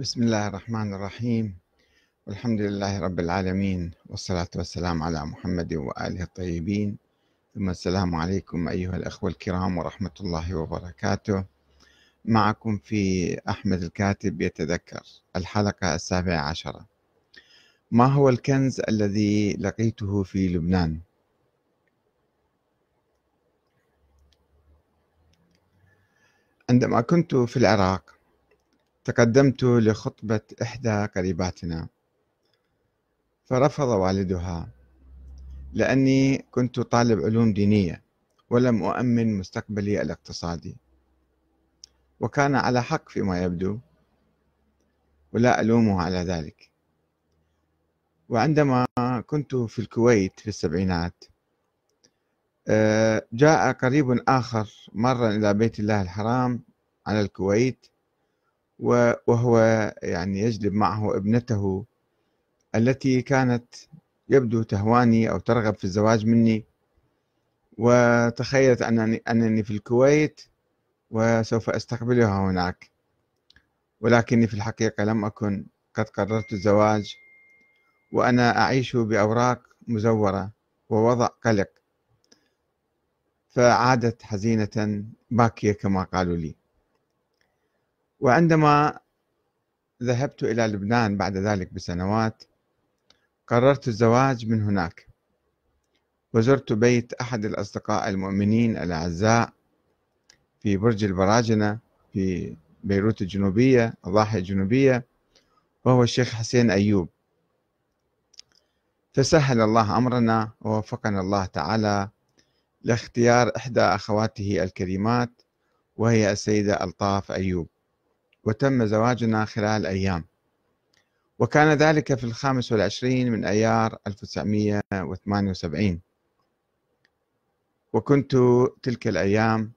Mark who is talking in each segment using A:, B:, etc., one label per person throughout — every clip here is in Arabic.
A: بسم الله الرحمن الرحيم. والحمد لله رب العالمين والصلاة والسلام على محمد وآله الطيبين. ثم السلام عليكم أيها الأخوة الكرام ورحمة الله وبركاته. معكم في أحمد الكاتب يتذكر الحلقة السابعة عشرة. ما هو الكنز الذي لقيته في لبنان؟ عندما كنت في العراق تقدمت لخطبة إحدى قريباتنا. فرفض والدها لأني كنت طالب علوم دينية ولم أؤمن مستقبلي الاقتصادي. وكان على حق فيما يبدو ولا ألومه على ذلك. وعندما كنت في الكويت في السبعينات آه، جاء قريب آخر مرة إلى بيت الله الحرام على الكويت وهو يعني يجلب معه ابنته التي كانت يبدو تهواني أو ترغب في الزواج مني. وتخيلت أنني, أنني في الكويت وسوف أستقبلها هناك. ولكني في الحقيقة لم أكن قد قررت الزواج. وأنا أعيش بأوراق مزورة ووضع قلق. فعادت حزينة باكية كما قالوا لي. وعندما ذهبت إلى لبنان بعد ذلك بسنوات قررت الزواج من هناك. وزرت بيت أحد الأصدقاء المؤمنين الأعزاء في برج البراجنة في بيروت الجنوبية الضاحية الجنوبية وهو الشيخ حسين أيوب. فسهل الله أمرنا ووفقنا الله تعالى لاختيار إحدى أخواته الكريمات وهي السيدة ألطاف أيوب. وتم زواجنا خلال أيام. وكان ذلك في الخامس والعشرين من أيار 1978 وكنت تلك الأيام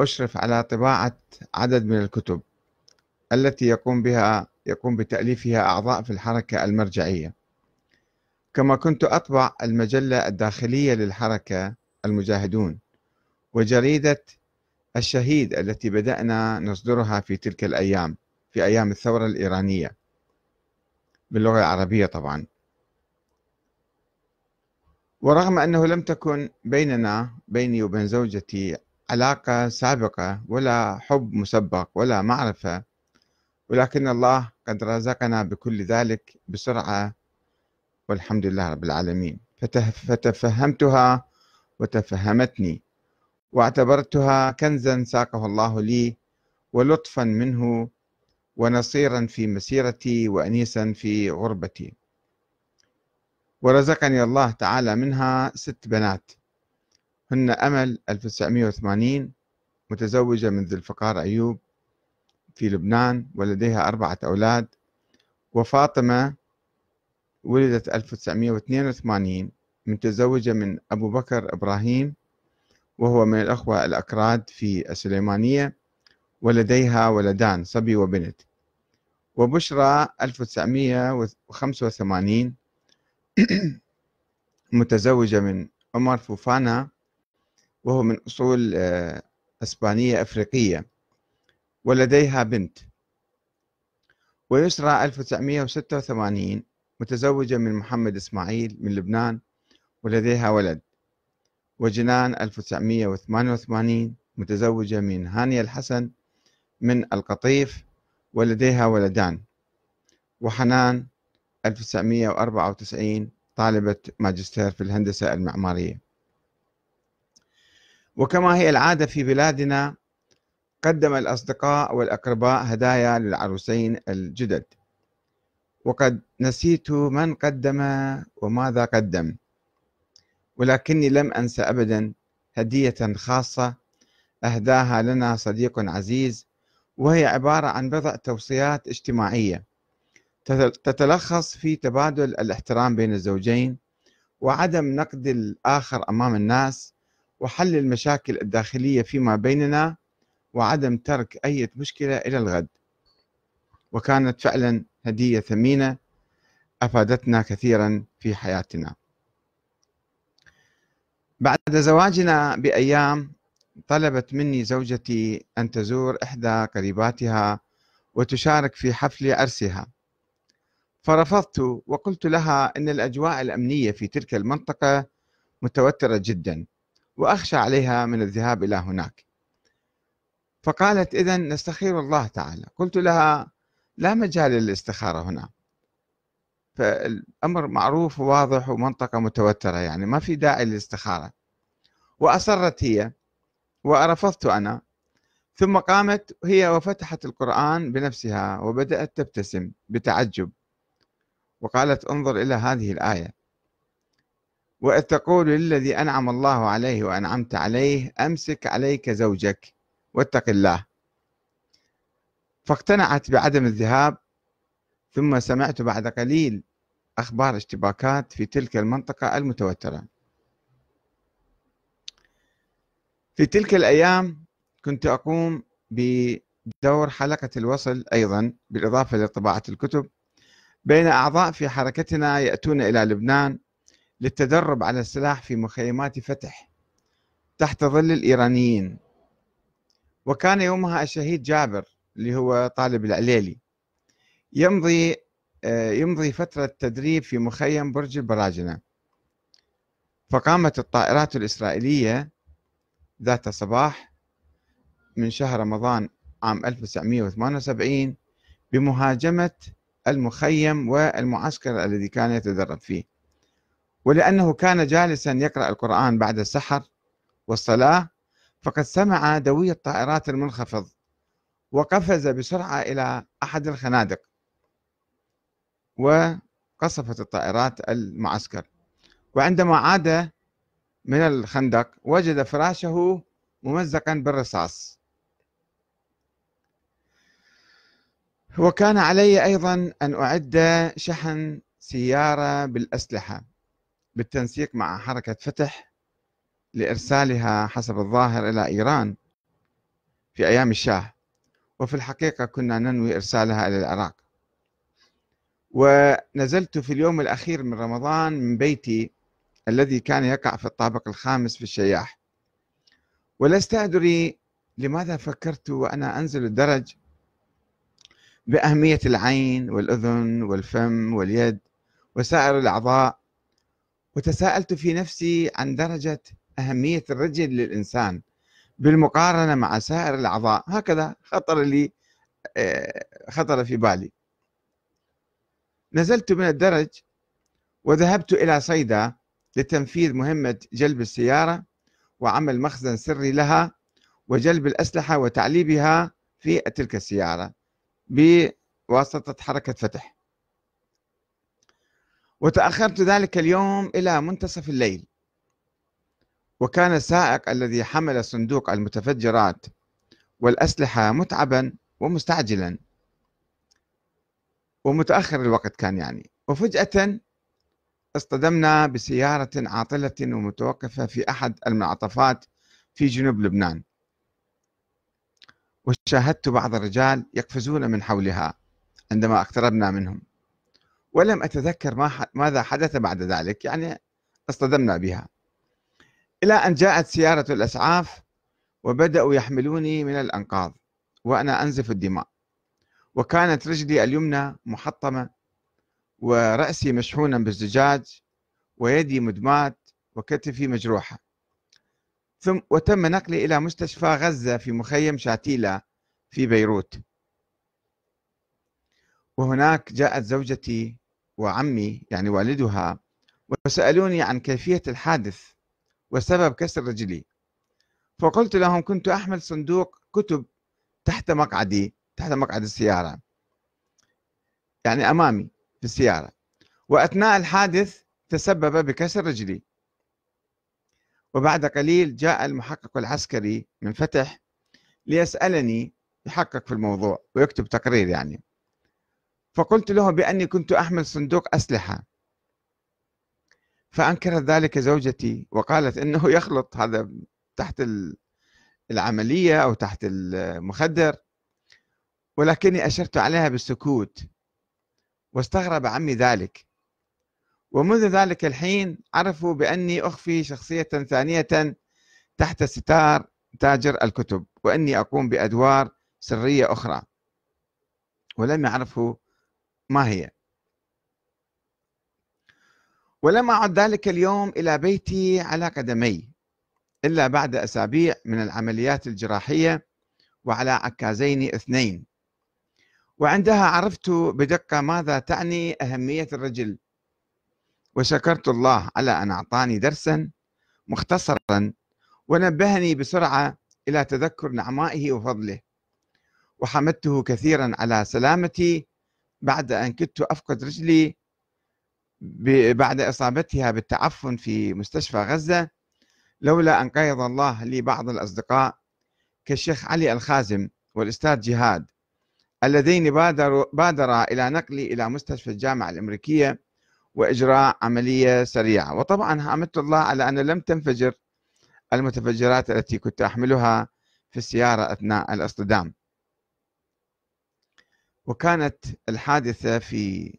A: أشرف على طباعة عدد من الكتب التي يقوم بها يقوم بتأليفها أعضاء في الحركة المرجعية. كما كنت أطبع المجلة الداخلية للحركة المجاهدون وجريدة الشهيد التي بدأنا نصدرها في تلك الأيام في أيام الثورة الإيرانية. باللغة العربية طبعا. ورغم أنه لم تكن بيننا بيني وبين زوجتي علاقة سابقة ولا حب مسبق ولا معرفة ولكن الله قد رزقنا بكل ذلك بسرعة والحمد لله رب العالمين. فتفهمتها وتفهمتني. واعتبرتها كنزا ساقه الله لي ولطفا منه ونصيرا في مسيرتي وانيسا في غربتي. ورزقني الله تعالى منها ست بنات. هن أمل 1980 متزوجة من ذي الفقار أيوب في لبنان ولديها أربعة أولاد. وفاطمة ولدت 1982 متزوجة من أبو بكر إبراهيم وهو من الأخوة الأكراد في السليمانية ولديها ولدان صبي وبنت. وبشرى 1985 متزوجة من عمر فوفانا وهو من أصول آه، إسبانية أفريقية. ولديها بنت. ويسرى 1986 متزوجة من محمد إسماعيل من لبنان ولديها ولد. وجنان 1988 متزوجة من هانية الحسن من القطيف ولديها ولدان. وحنان 1994 طالبة ماجستير في الهندسة المعمارية. وكما هي العادة في بلادنا قدم الأصدقاء والأقرباء هدايا للعروسين الجدد. وقد نسيت من قدم وماذا قدم. ولكني لم أنسى أبدا هدية خاصة أهداها لنا صديق عزيز وهي عبارة عن بضع توصيات اجتماعية تتلخص في تبادل الاحترام بين الزوجين وعدم نقد الآخر أمام الناس وحل المشاكل الداخلية فيما بيننا وعدم ترك أي مشكلة إلى الغد. وكانت فعلا هدية ثمينة أفادتنا كثيرا في حياتنا. بعد زواجنا بأيام طلبت مني زوجتي أن تزور إحدى قريباتها وتشارك في حفل عرسها. فرفضت وقلت لها إن الأجواء الأمنية في تلك المنطقة متوترة جدا وأخشى عليها من الذهاب إلى هناك. فقالت اذا نستخير الله تعالى. قلت لها لا مجال للاستخارة هنا. فالأمر معروف وواضح ومنطقة متوترة يعني ما في داعي للاستخارة. وأصرت هي ورفضت أنا. ثم قامت هي وفتحت القرآن بنفسها وبدأت تبتسم بتعجب. وقالت انظر إلى هذه الآية. وإذ تقول للذي أنعم الله عليه وأنعمت عليه أمسك عليك زوجك واتق الله. فاقتنعت بعدم الذهاب. ثم سمعت بعد قليل أخبار اشتباكات في تلك المنطقة المتوترة. في تلك الأيام كنت أقوم بدور حلقة الوصل أيضا بالإضافة لطباعة الكتب بين أعضاء في حركتنا يأتون إلى لبنان للتدرب على السلاح في مخيمات فتح تحت ظل الإيرانيين. وكان يومها الشهيد جابر اللي هو طالب العليلي يمضي يمضي فترة تدريب في مخيم برج البراجنة فقامت الطائرات الإسرائيلية ذات صباح من شهر رمضان عام 1978 بمهاجمة المخيم والمعسكر الذي كان يتدرب فيه. ولأنه كان جالسا يقرأ القرآن بعد السحر والصلاة فقد سمع دوي الطائرات المنخفض وقفز بسرعة إلى أحد الخنادق. وقصفت الطائرات المعسكر. وعندما عاد من الخندق وجد فراشه ممزقا بالرصاص. وكان علي أيضا أن أعد شحن سيارة بالأسلحة بالتنسيق مع حركة فتح لإرسالها حسب الظاهر إلى إيران في أيام الشاه. وفي الحقيقة كنا ننوي إرسالها إلى العراق. ونزلت في اليوم الأخير من رمضان من بيتي الذي كان يقع في الطابق الخامس في الشياح. ولست أدري لماذا فكرت وأنا أنزل الدرج بأهمية العين والأذن والفم واليد وسائر الأعضاء وتساءلت في نفسي عن درجة أهمية الرجل للإنسان بالمقارنة مع سائر الأعضاء. هكذا خطر لي آه، خطر في بالي. نزلت من الدرج وذهبت إلى صيدا لتنفيذ مهمة جلب السيارة وعمل مخزن سري لها وجلب الأسلحة وتعليبها في تلك السيارة بواسطة حركة فتح. وتأخرت ذلك اليوم إلى منتصف الليل. وكان السائق الذي حمل صندوق المتفجرات والأسلحة متعبا ومستعجلا. ومتأخر الوقت كان يعني. وفجأة اصطدمنا بسيارة عاطلة ومتوقفة في أحد المنعطفات في جنوب لبنان. وشاهدت بعض الرجال يقفزون من حولها عندما اقتربنا منهم. ولم أتذكر ما ماذا حدث بعد ذلك يعني اصطدمنا بها. إلى أن جاءت سيارة الأسعاف وبدأوا يحملوني من الأنقاض وأنا أنزف الدماء. وكانت رجلي اليمنى محطمة ورأسي مشحونا بالزجاج ويدي مدمات وكتفي مجروحة. ثم وتم نقلي إلى مستشفى غزة في مخيم شاتيلا في بيروت. وهناك جاءت زوجتي وعمي يعني والدها وسألوني عن كيفية الحادث وسبب كسر رجلي. فقلت لهم كنت أحمل صندوق كتب تحت مقعدي تحت مقعد السيارة. يعني أمامي في السيارة. وأثناء الحادث تسبب بكسر رجلي. وبعد قليل جاء المحقق العسكري من فتح ليسألني يحقق في الموضوع ويكتب تقرير يعني. فقلت له بأني كنت أحمل صندوق أسلحة. فأنكرت ذلك زوجتي وقالت أنه يخلط هذا تحت العملية أو تحت المخدر. ولكني أشرت عليها بالسكوت. واستغرب عمي ذلك. ومنذ ذلك الحين عرفوا بأني أخفي شخصية ثانية تحت ستار تاجر الكتب وأني أقوم بأدوار سرية أخرى. ولم يعرفوا ما هي. ولم أعد ذلك اليوم إلى بيتي على قدمي إلا بعد أسابيع من العمليات الجراحية وعلى عكازين اثنين. وعندها عرفت بدقة ماذا تعني أهمية الرجل. وشكرت الله على أن أعطاني درسا مختصرا ونبهني بسرعة إلى تذكر نعمائه وفضله. وحمدته كثيرا على سلامتي بعد أن كدت أفقد رجلي بعد إصابتها بالتعفن في مستشفى غزة لولا أن قيض الله لي بعض الأصدقاء كالشيخ علي الخازم والأستاذ جهاد. اللذين بادروا بادرا إلى نقلي إلى مستشفى الجامعة الأمريكية وإجراء عملية سريعة. وطبعا حمدت الله على أن لم تنفجر المتفجرات التي كنت أحملها في السيارة أثناء الاصطدام. وكانت الحادثة في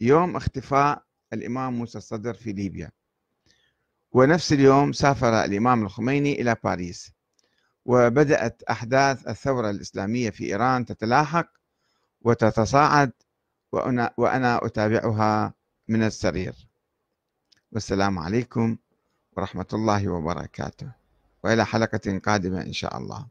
A: يوم اختفاء الإمام موسى الصدر في ليبيا. ونفس اليوم سافر الإمام الخميني إلى باريس. وبدأت أحداث الثورة الإسلامية في إيران تتلاحق وتتصاعد وأنا, وأنا أتابعها من السرير. والسلام عليكم ورحمة الله وبركاته. وإلى حلقة قادمة إن شاء الله.